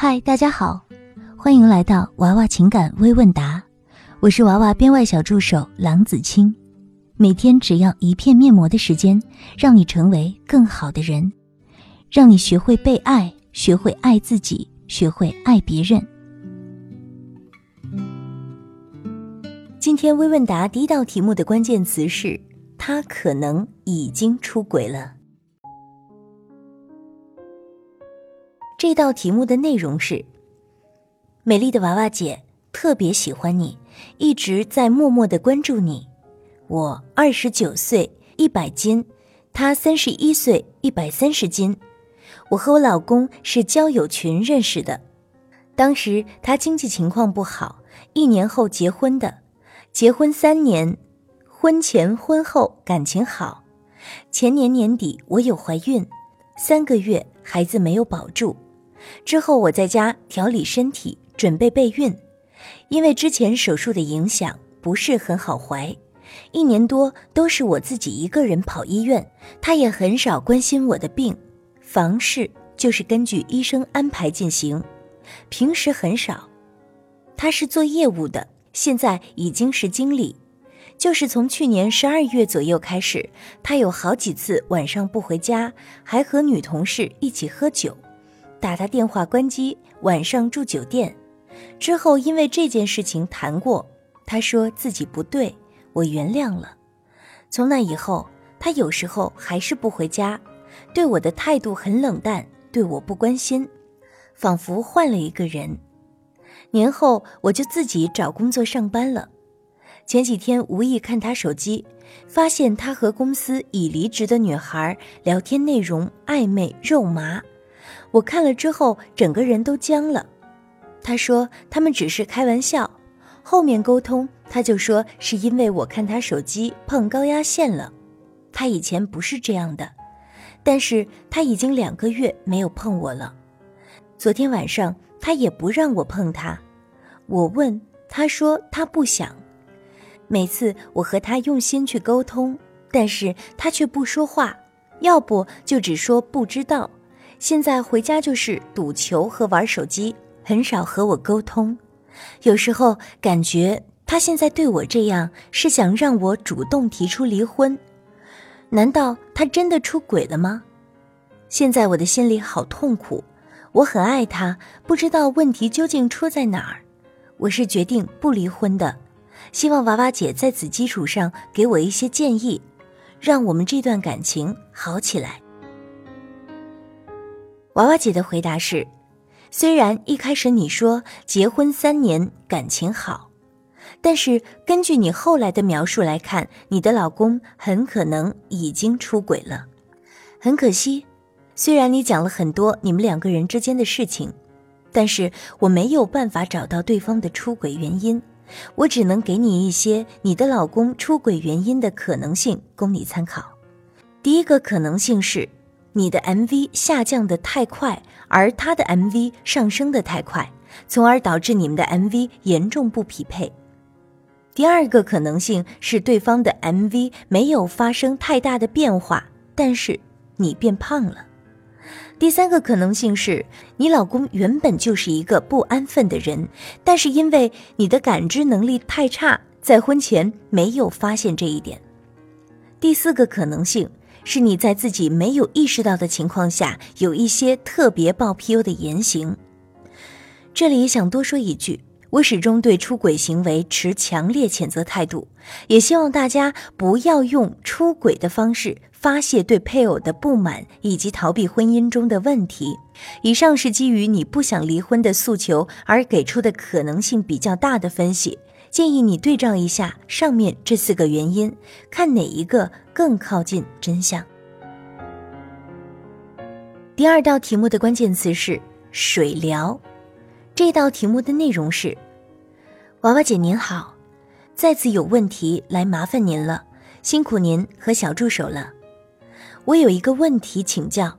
嗨，大家好，欢迎来到娃娃情感微问答，我是娃娃编外小助手郎子清。每天只要一片面膜的时间，让你成为更好的人，让你学会被爱，学会爱自己，学会爱别人。今天微问答第一道题目的关键词是：他可能已经出轨了。这道题目的内容是：美丽的娃娃姐特别喜欢你，一直在默默的关注你。我二十九岁，一百斤，他三十一岁，一百三十斤。我和我老公是交友群认识的，当时他经济情况不好，一年后结婚的，结婚三年，婚前婚后感情好。前年年底我有怀孕，三个月孩子没有保住。之后我在家调理身体，准备备孕，因为之前手术的影响不是很好怀，一年多都是我自己一个人跑医院，他也很少关心我的病，房事就是根据医生安排进行，平时很少。他是做业务的，现在已经是经理，就是从去年十二月左右开始，他有好几次晚上不回家，还和女同事一起喝酒。打他电话关机，晚上住酒店，之后因为这件事情谈过，他说自己不对，我原谅了。从那以后，他有时候还是不回家，对我的态度很冷淡，对我不关心，仿佛换了一个人。年后我就自己找工作上班了。前几天无意看他手机，发现他和公司已离职的女孩聊天内容暧昧肉麻。我看了之后，整个人都僵了。他说他们只是开玩笑，后面沟通他就说是因为我看他手机碰高压线了。他以前不是这样的，但是他已经两个月没有碰我了。昨天晚上他也不让我碰他，我问他说他不想。每次我和他用心去沟通，但是他却不说话，要不就只说不知道。现在回家就是赌球和玩手机，很少和我沟通。有时候感觉他现在对我这样，是想让我主动提出离婚。难道他真的出轨了吗？现在我的心里好痛苦。我很爱他，不知道问题究竟出在哪儿。我是决定不离婚的，希望娃娃姐在此基础上给我一些建议，让我们这段感情好起来。娃娃姐的回答是：虽然一开始你说结婚三年感情好，但是根据你后来的描述来看，你的老公很可能已经出轨了。很可惜，虽然你讲了很多你们两个人之间的事情，但是我没有办法找到对方的出轨原因，我只能给你一些你的老公出轨原因的可能性供你参考。第一个可能性是。你的 MV 下降的太快，而他的 MV 上升的太快，从而导致你们的 MV 严重不匹配。第二个可能性是对方的 MV 没有发生太大的变化，但是你变胖了。第三个可能性是你老公原本就是一个不安分的人，但是因为你的感知能力太差，在婚前没有发现这一点。第四个可能性。是你在自己没有意识到的情况下，有一些特别暴 PU 的言行。这里想多说一句，我始终对出轨行为持强烈谴责态度，也希望大家不要用出轨的方式发泄对配偶的不满以及逃避婚姻中的问题。以上是基于你不想离婚的诉求而给出的可能性比较大的分析。建议你对照一下上面这四个原因，看哪一个更靠近真相。第二道题目的关键词是水疗，这道题目的内容是：娃娃姐您好，再次有问题来麻烦您了，辛苦您和小助手了。我有一个问题请教，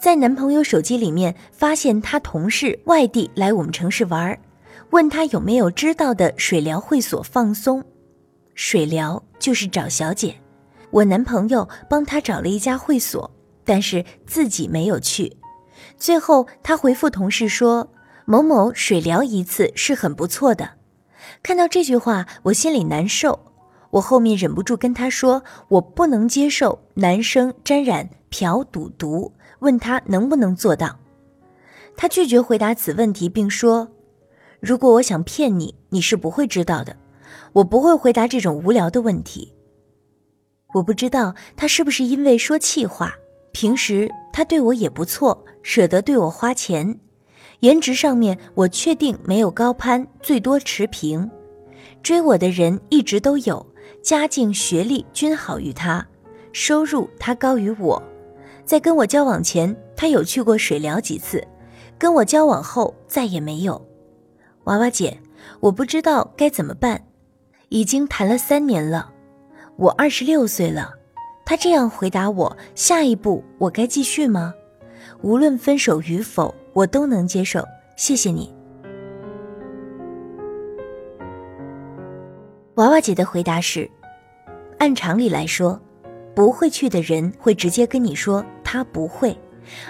在男朋友手机里面发现他同事外地来我们城市玩儿。问他有没有知道的水疗会所放松，水疗就是找小姐。我男朋友帮他找了一家会所，但是自己没有去。最后他回复同事说：“某某水疗一次是很不错的。看到这句话，我心里难受。我后面忍不住跟他说，我不能接受男生沾染嫖赌毒，问他能不能做到。他拒绝回答此问题，并说：“如果我想骗你，你是不会知道的。我不会回答这种无聊的问题。”我不知道他是不是因为说气话。平时他对我也不错，舍得对我花钱。颜值上面，我确定没有高攀，最多持平。追我的人一直都有，家境、学历均好于他，收入他高于我。在跟我交往前，他有去过水疗几次。跟我交往后再也没有，娃娃姐，我不知道该怎么办。已经谈了三年了，我二十六岁了。他这样回答我，下一步我该继续吗？无论分手与否，我都能接受。谢谢你，娃娃姐的回答是：按常理来说，不会去的人会直接跟你说他不会。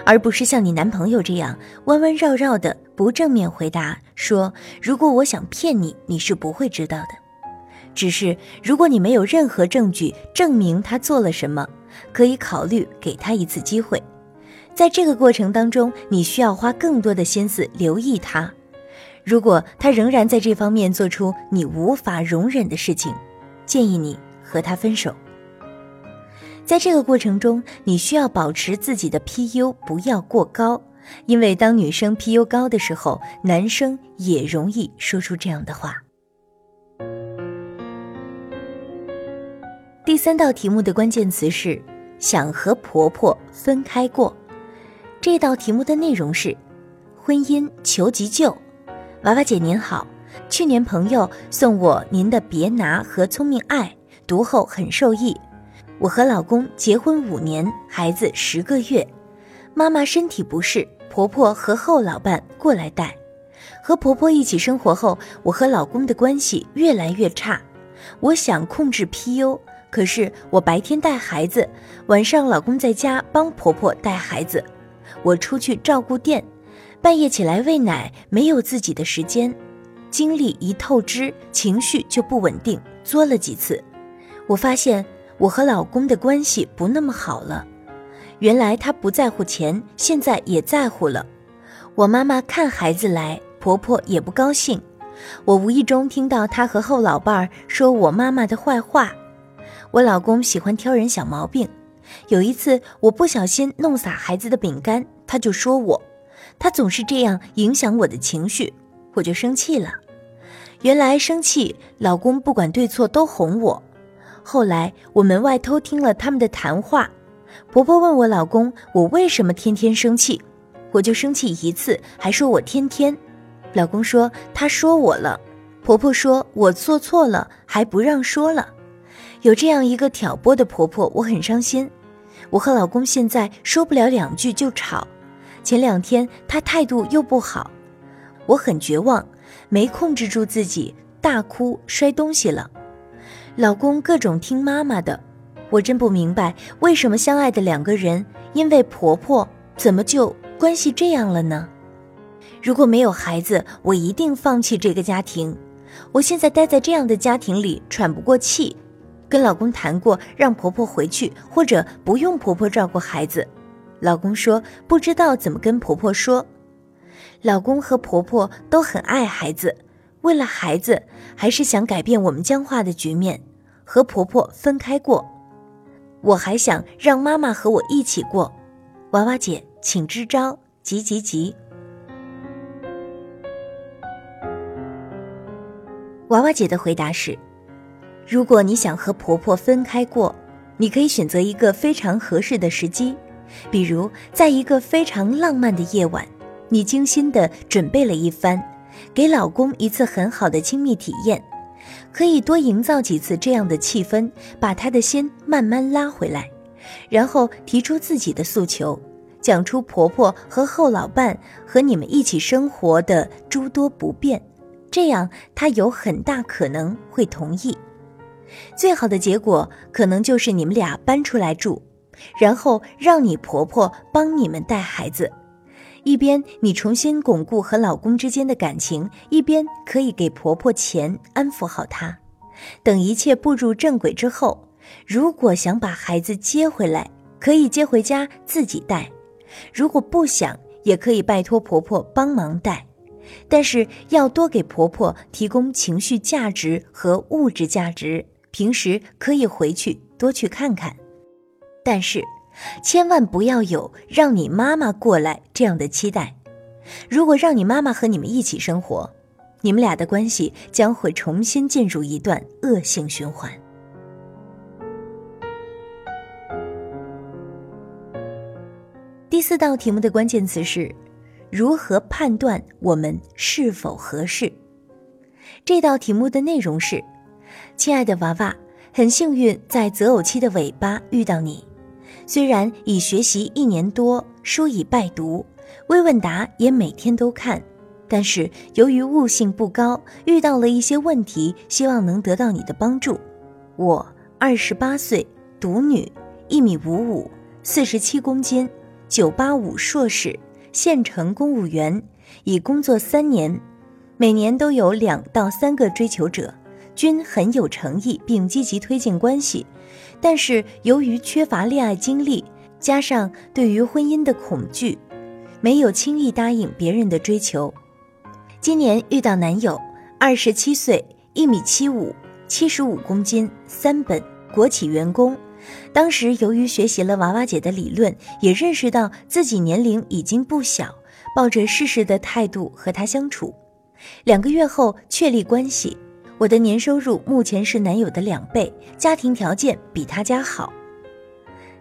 而不是像你男朋友这样弯弯绕绕的不正面回答说：“如果我想骗你，你是不会知道的。只是如果你没有任何证据证明他做了什么，可以考虑给他一次机会。在这个过程当中，你需要花更多的心思留意他。如果他仍然在这方面做出你无法容忍的事情，建议你和他分手。”在这个过程中，你需要保持自己的 PU 不要过高，因为当女生 PU 高的时候，男生也容易说出这样的话。第三道题目的关键词是“想和婆婆分开过”。这道题目的内容是：婚姻求急救。娃娃姐您好，去年朋友送我您的《别拿》和《聪明爱》，读后很受益。我和老公结婚五年，孩子十个月，妈妈身体不适，婆婆和后老伴过来带。和婆婆一起生活后，我和老公的关系越来越差。我想控制 PU，可是我白天带孩子，晚上老公在家帮婆婆带孩子，我出去照顾店，半夜起来喂奶，没有自己的时间，精力一透支，情绪就不稳定，作了几次，我发现。我和老公的关系不那么好了，原来他不在乎钱，现在也在乎了。我妈妈看孩子来，婆婆也不高兴。我无意中听到他和后老伴儿说我妈妈的坏话。我老公喜欢挑人小毛病，有一次我不小心弄洒孩子的饼干，他就说我，他总是这样影响我的情绪，我就生气了。原来生气，老公不管对错都哄我。后来我门外偷听了他们的谈话，婆婆问我老公：“我为什么天天生气？”我就生气一次，还说我天天。老公说他说我了，婆婆说我做错了，还不让说了。有这样一个挑拨的婆婆，我很伤心。我和老公现在说不了两句就吵。前两天他态度又不好，我很绝望，没控制住自己，大哭摔东西了。老公各种听妈妈的，我真不明白为什么相爱的两个人因为婆婆怎么就关系这样了呢？如果没有孩子，我一定放弃这个家庭。我现在待在这样的家庭里喘不过气，跟老公谈过让婆婆回去或者不用婆婆照顾孩子，老公说不知道怎么跟婆婆说。老公和婆婆都很爱孩子。为了孩子，还是想改变我们僵化的局面，和婆婆分开过。我还想让妈妈和我一起过。娃娃姐，请支招！急急急！娃娃姐的回答是：如果你想和婆婆分开过，你可以选择一个非常合适的时机，比如在一个非常浪漫的夜晚，你精心的准备了一番。给老公一次很好的亲密体验，可以多营造几次这样的气氛，把他的心慢慢拉回来，然后提出自己的诉求，讲出婆婆和后老伴和你们一起生活的诸多不便，这样他有很大可能会同意。最好的结果可能就是你们俩搬出来住，然后让你婆婆帮你们带孩子。一边你重新巩固和老公之间的感情，一边可以给婆婆钱安抚好她。等一切步入正轨之后，如果想把孩子接回来，可以接回家自己带；如果不想，也可以拜托婆婆帮忙带。但是要多给婆婆提供情绪价值和物质价值，平时可以回去多去看看。但是，千万不要有让你妈妈过来这样的期待。如果让你妈妈和你们一起生活，你们俩的关系将会重新进入一段恶性循环。第四道题目的关键词是。如何判断我们是否合适？这道题目的内容是：亲爱的娃娃，很幸运在择偶期的尾巴遇到你。虽然已学习一年多，书已拜读，微问答也每天都看，但是由于悟性不高，遇到了一些问题，希望能得到你的帮助。我二十八岁，独女，一米五五，四十七公斤，九八五硕士。县城公务员已工作三年，每年都有两到三个追求者，均很有诚意并积极推进关系。但是由于缺乏恋爱经历，加上对于婚姻的恐惧，没有轻易答应别人的追求。今年遇到男友，二十七岁，一米七五，七十五公斤，三本，国企员工。当时由于学习了娃娃姐的理论，也认识到自己年龄已经不小，抱着试试的态度和他相处。两个月后确立关系，我的年收入目前是男友的两倍，家庭条件比他家好。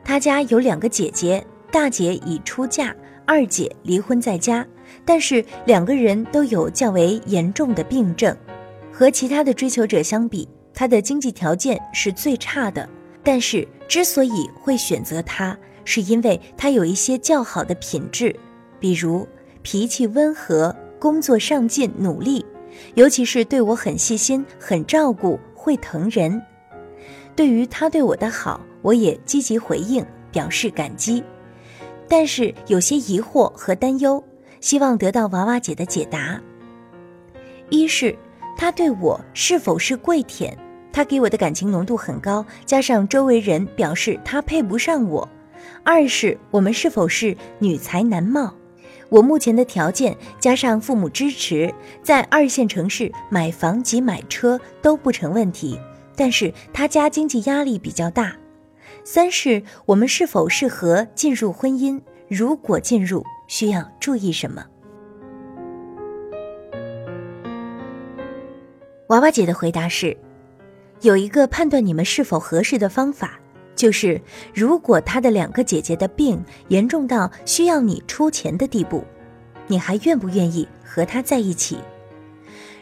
他家有两个姐姐，大姐已出嫁，二姐离婚在家，但是两个人都有较为严重的病症。和其他的追求者相比，他的经济条件是最差的。但是，之所以会选择他，是因为他有一些较好的品质，比如脾气温和、工作上进、努力，尤其是对我很细心、很照顾、会疼人。对于他对我的好，我也积极回应，表示感激。但是有些疑惑和担忧，希望得到娃娃姐的解答。一是他对我是否是跪舔？他给我的感情浓度很高，加上周围人表示他配不上我。二是我们是否是女才男貌？我目前的条件加上父母支持，在二线城市买房及买车都不成问题。但是他家经济压力比较大。三是我们是否适合进入婚姻？如果进入，需要注意什么？娃娃姐的回答是。有一个判断你们是否合适的方法，就是如果他的两个姐姐的病严重到需要你出钱的地步，你还愿不愿意和他在一起？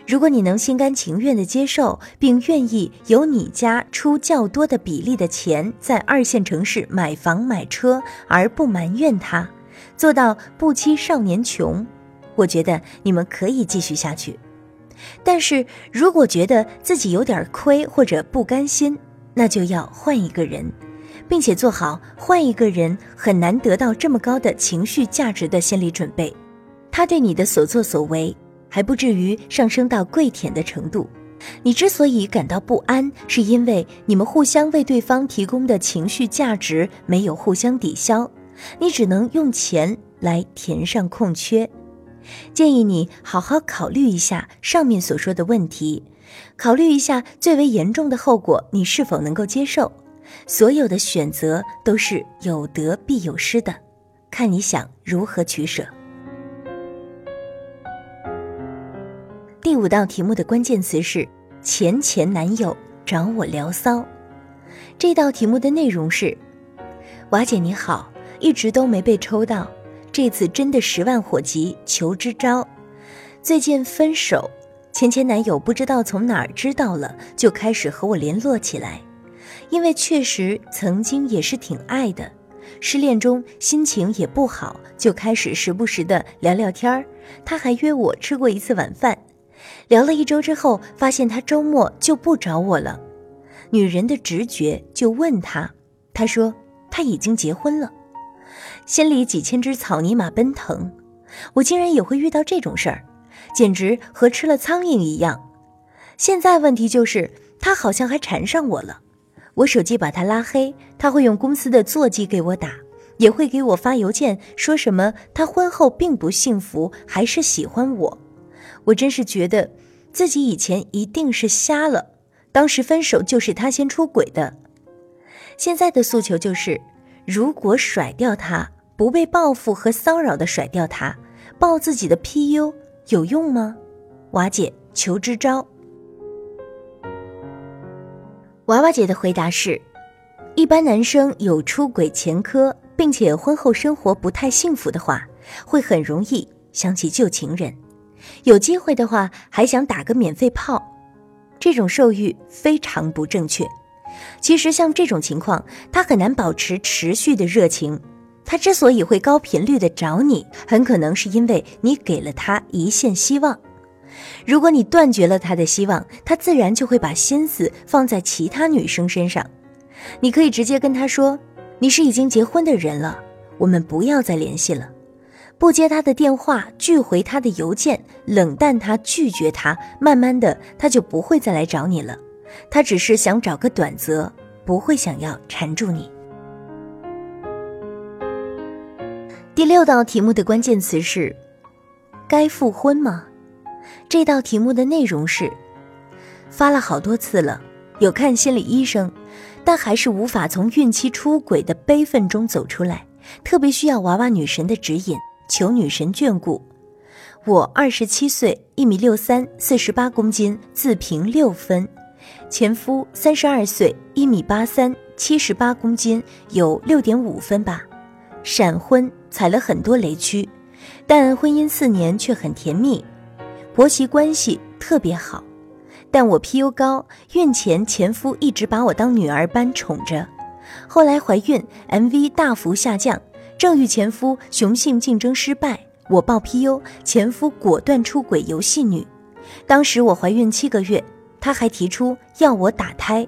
如果你能心甘情愿的接受，并愿意由你家出较多的比例的钱在二线城市买房买车，而不埋怨他，做到不欺少年穷，我觉得你们可以继续下去。但是如果觉得自己有点亏或者不甘心，那就要换一个人，并且做好换一个人很难得到这么高的情绪价值的心理准备。他对你的所作所为还不至于上升到跪舔的程度。你之所以感到不安，是因为你们互相为对方提供的情绪价值没有互相抵消，你只能用钱来填上空缺。建议你好好考虑一下上面所说的问题，考虑一下最为严重的后果，你是否能够接受？所有的选择都是有得必有失的，看你想如何取舍。第五道题目的关键词是“前前男友找我聊骚”。这道题目的内容是：瓦姐你好，一直都没被抽到。这次真的十万火急，求支招。最近分手，前前男友不知道从哪儿知道了，就开始和我联络起来。因为确实曾经也是挺爱的，失恋中心情也不好，就开始时不时的聊聊天儿。他还约我吃过一次晚饭，聊了一周之后，发现他周末就不找我了。女人的直觉就问他，他说他已经结婚了。心里几千只草泥马奔腾，我竟然也会遇到这种事儿，简直和吃了苍蝇一样。现在问题就是他好像还缠上我了，我手机把他拉黑，他会用公司的座机给我打，也会给我发邮件，说什么他婚后并不幸福，还是喜欢我。我真是觉得自己以前一定是瞎了，当时分手就是他先出轨的。现在的诉求就是，如果甩掉他，不被报复和骚扰的甩掉他，报自己的 PU 有用吗？瓦姐求支招。娃娃姐的回答是：一般男生有出轨前科，并且婚后生活不太幸福的话，会很容易想起旧情人，有机会的话还想打个免费炮，这种受欲非常不正确。其实像这种情况，他很难保持持续的热情。他之所以会高频率的找你，很可能是因为你给了他一线希望。如果你断绝了他的希望，他自然就会把心思放在其他女生身上。你可以直接跟他说：“你是已经结婚的人了，我们不要再联系了。”不接他的电话，拒回他的邮件，冷淡他，拒绝他，慢慢的他就不会再来找你了。他只是想找个短则，不会想要缠住你。第六道题目的关键词是：该复婚吗？这道题目的内容是：发了好多次了，有看心理医生，但还是无法从孕期出轨的悲愤中走出来，特别需要娃娃女神的指引，求女神眷顾。我二十七岁，一米六三，四十八公斤，自评六分。前夫三十二岁，一米八三，七十八公斤，有六点五分吧。闪婚踩了很多雷区，但婚姻四年却很甜蜜，婆媳关系特别好。但我 PU 高，孕前前夫一直把我当女儿般宠着。后来怀孕，MV 大幅下降，正遇前夫雄性竞争失败，我报 PU，前夫果断出轨游戏女。当时我怀孕七个月。他还提出要我打胎，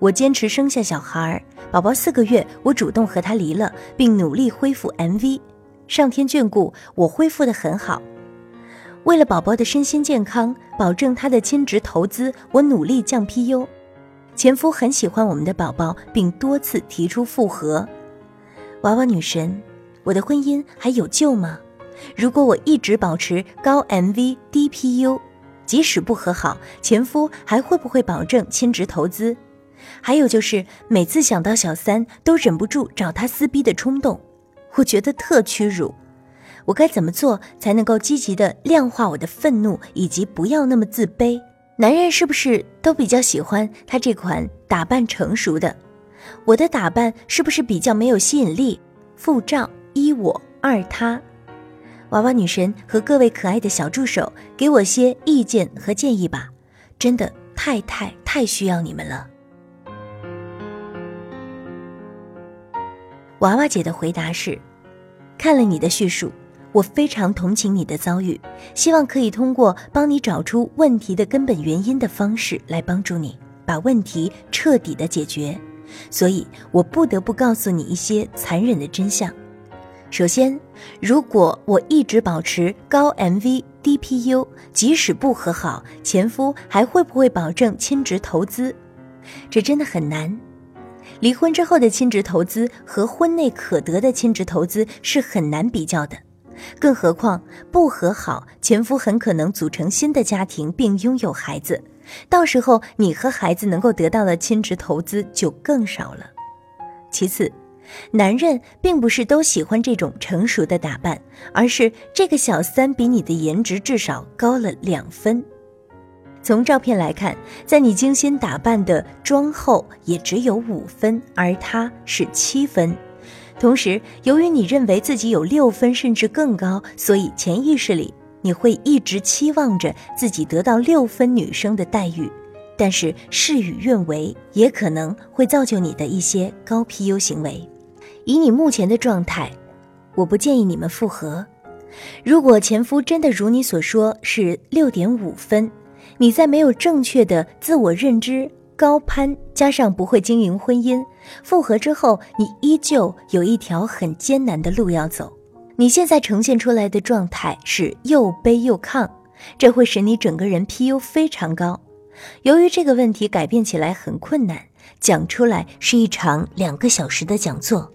我坚持生下小孩。宝宝四个月，我主动和他离了，并努力恢复 MV。上天眷顾，我恢复的很好。为了宝宝的身心健康，保证他的亲职投资，我努力降 PU。前夫很喜欢我们的宝宝，并多次提出复合。娃娃女神，我的婚姻还有救吗？如果我一直保持高 MV 低 PU？即使不和好，前夫还会不会保证亲职投资？还有就是每次想到小三，都忍不住找他撕逼的冲动，我觉得特屈辱。我该怎么做才能够积极的量化我的愤怒，以及不要那么自卑？男人是不是都比较喜欢他这款打扮成熟的？我的打扮是不是比较没有吸引力？付照一我二他。娃娃女神和各位可爱的小助手，给我些意见和建议吧，真的太太太需要你们了。娃娃姐的回答是：看了你的叙述，我非常同情你的遭遇，希望可以通过帮你找出问题的根本原因的方式来帮助你把问题彻底的解决，所以我不得不告诉你一些残忍的真相。首先，如果我一直保持高 MV 低 PU，即使不和好，前夫还会不会保证亲职投资？这真的很难。离婚之后的亲职投资和婚内可得的亲职投资是很难比较的。更何况不和好，前夫很可能组成新的家庭并拥有孩子，到时候你和孩子能够得到的亲职投资就更少了。其次。男人并不是都喜欢这种成熟的打扮，而是这个小三比你的颜值至少高了两分。从照片来看，在你精心打扮的妆后也只有五分，而他是七分。同时，由于你认为自己有六分甚至更高，所以潜意识里你会一直期望着自己得到六分女生的待遇。但是事与愿违，也可能会造就你的一些高 PU 行为。以你目前的状态，我不建议你们复合。如果前夫真的如你所说是六点五分，你在没有正确的自我认知、高攀，加上不会经营婚姻，复合之后你依旧有一条很艰难的路要走。你现在呈现出来的状态是又卑又亢，这会使你整个人 PU 非常高。由于这个问题改变起来很困难，讲出来是一场两个小时的讲座。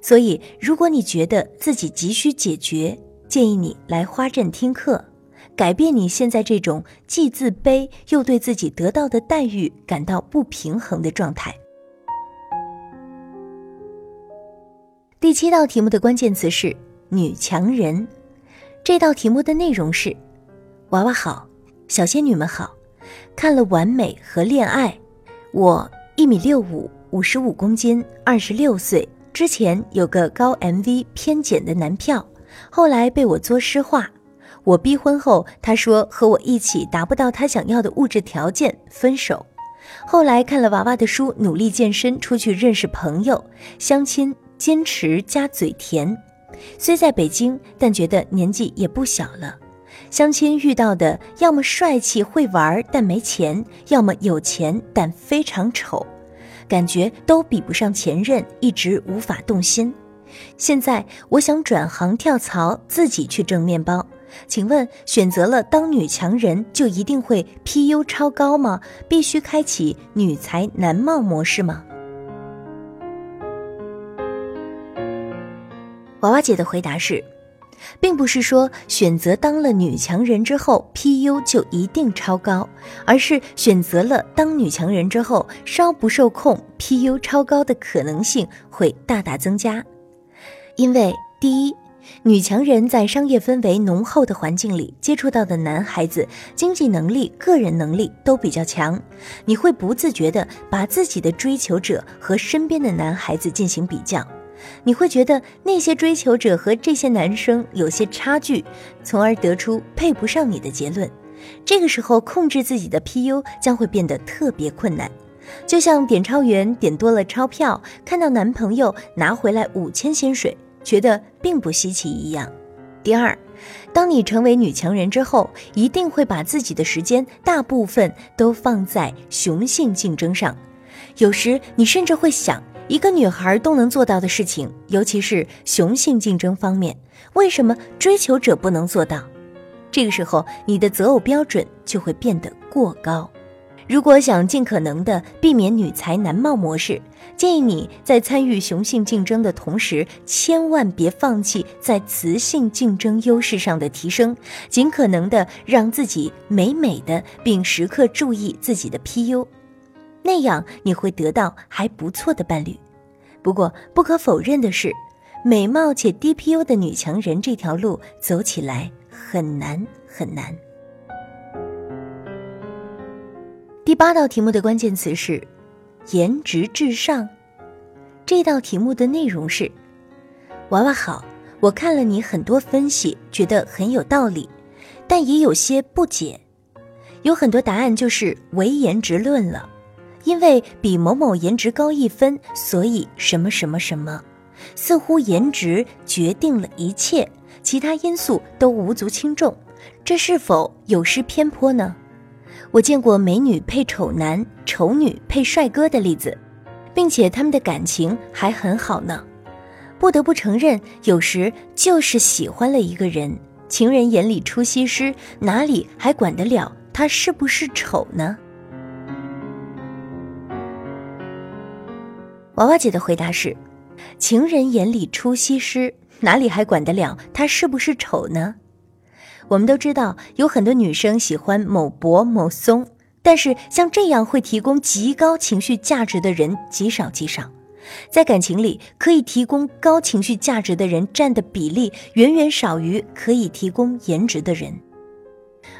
所以，如果你觉得自己急需解决，建议你来花镇听课，改变你现在这种既自卑又对自己得到的待遇感到不平衡的状态。第七道题目的关键词是“女强人”。这道题目的内容是：娃娃好，小仙女们好。看了《完美》和《恋爱》，我一米六五，五十五公斤，二十六岁。之前有个高 MV 偏减的男票，后来被我作诗化。我逼婚后，他说和我一起达不到他想要的物质条件，分手。后来看了娃娃的书，努力健身，出去认识朋友，相亲，坚持加嘴甜。虽在北京，但觉得年纪也不小了。相亲遇到的，要么帅气会玩但没钱，要么有钱但非常丑。感觉都比不上前任，一直无法动心。现在我想转行跳槽，自己去挣面包。请问，选择了当女强人就一定会 PU 超高吗？必须开启女才男貌模式吗？娃娃姐的回答是。并不是说选择当了女强人之后 PU 就一定超高，而是选择了当女强人之后，稍不受控 PU 超高的可能性会大大增加。因为第一，女强人在商业氛围浓厚的环境里接触到的男孩子，经济能力、个人能力都比较强，你会不自觉地把自己的追求者和身边的男孩子进行比较。你会觉得那些追求者和这些男生有些差距，从而得出配不上你的结论。这个时候控制自己的 PU 将会变得特别困难，就像点钞员点多了钞票，看到男朋友拿回来五千薪水，觉得并不稀奇一样。第二，当你成为女强人之后，一定会把自己的时间大部分都放在雄性竞争上，有时你甚至会想。一个女孩都能做到的事情，尤其是雄性竞争方面，为什么追求者不能做到？这个时候，你的择偶标准就会变得过高。如果想尽可能的避免女才男貌模式，建议你在参与雄性竞争的同时，千万别放弃在雌性竞争优势上的提升，尽可能的让自己美美的，并时刻注意自己的 PU。那样你会得到还不错的伴侣，不过不可否认的是，美貌且低 PU 的女强人这条路走起来很难很难。第八道题目的关键词是“颜值至上”。这道题目的内容是：娃娃好，我看了你很多分析，觉得很有道理，但也有些不解，有很多答案就是唯颜值论了。因为比某某颜值高一分，所以什么什么什么，似乎颜值决定了一切，其他因素都无足轻重，这是否有失偏颇呢？我见过美女配丑男、丑女配帅哥的例子，并且他们的感情还很好呢。不得不承认，有时就是喜欢了一个人，情人眼里出西施，哪里还管得了他是不是丑呢？娃娃姐的回答是：情人眼里出西施，哪里还管得了他是不是丑呢？我们都知道，有很多女生喜欢某博某松，但是像这样会提供极高情绪价值的人极少极少。在感情里，可以提供高情绪价值的人占的比例远远少于可以提供颜值的人，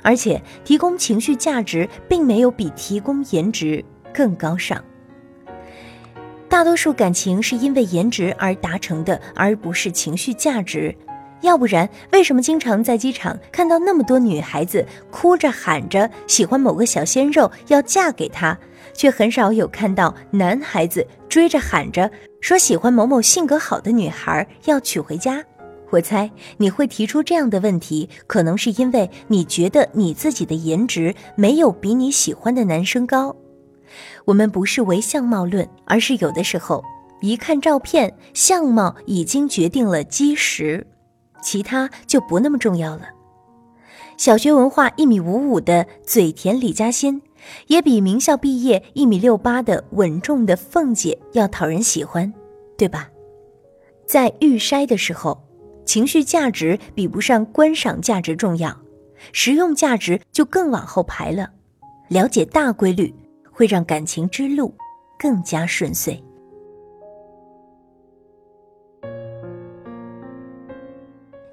而且提供情绪价值并没有比提供颜值更高尚。大多数感情是因为颜值而达成的，而不是情绪价值。要不然，为什么经常在机场看到那么多女孩子哭着喊着喜欢某个小鲜肉要嫁给他，却很少有看到男孩子追着喊着说喜欢某某性格好的女孩要娶回家？我猜你会提出这样的问题，可能是因为你觉得你自己的颜值没有比你喜欢的男生高。我们不是唯相貌论，而是有的时候一看照片，相貌已经决定了基石。其他就不那么重要了。小学文化一米五五的嘴甜李嘉欣，也比名校毕业一米六八的稳重的凤姐要讨人喜欢，对吧？在预筛的时候，情绪价值比不上观赏价值重要，实用价值就更往后排了。了解大规律，会让感情之路更加顺遂。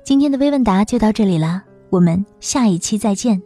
今天的微问答就到这里了，我们下一期再见。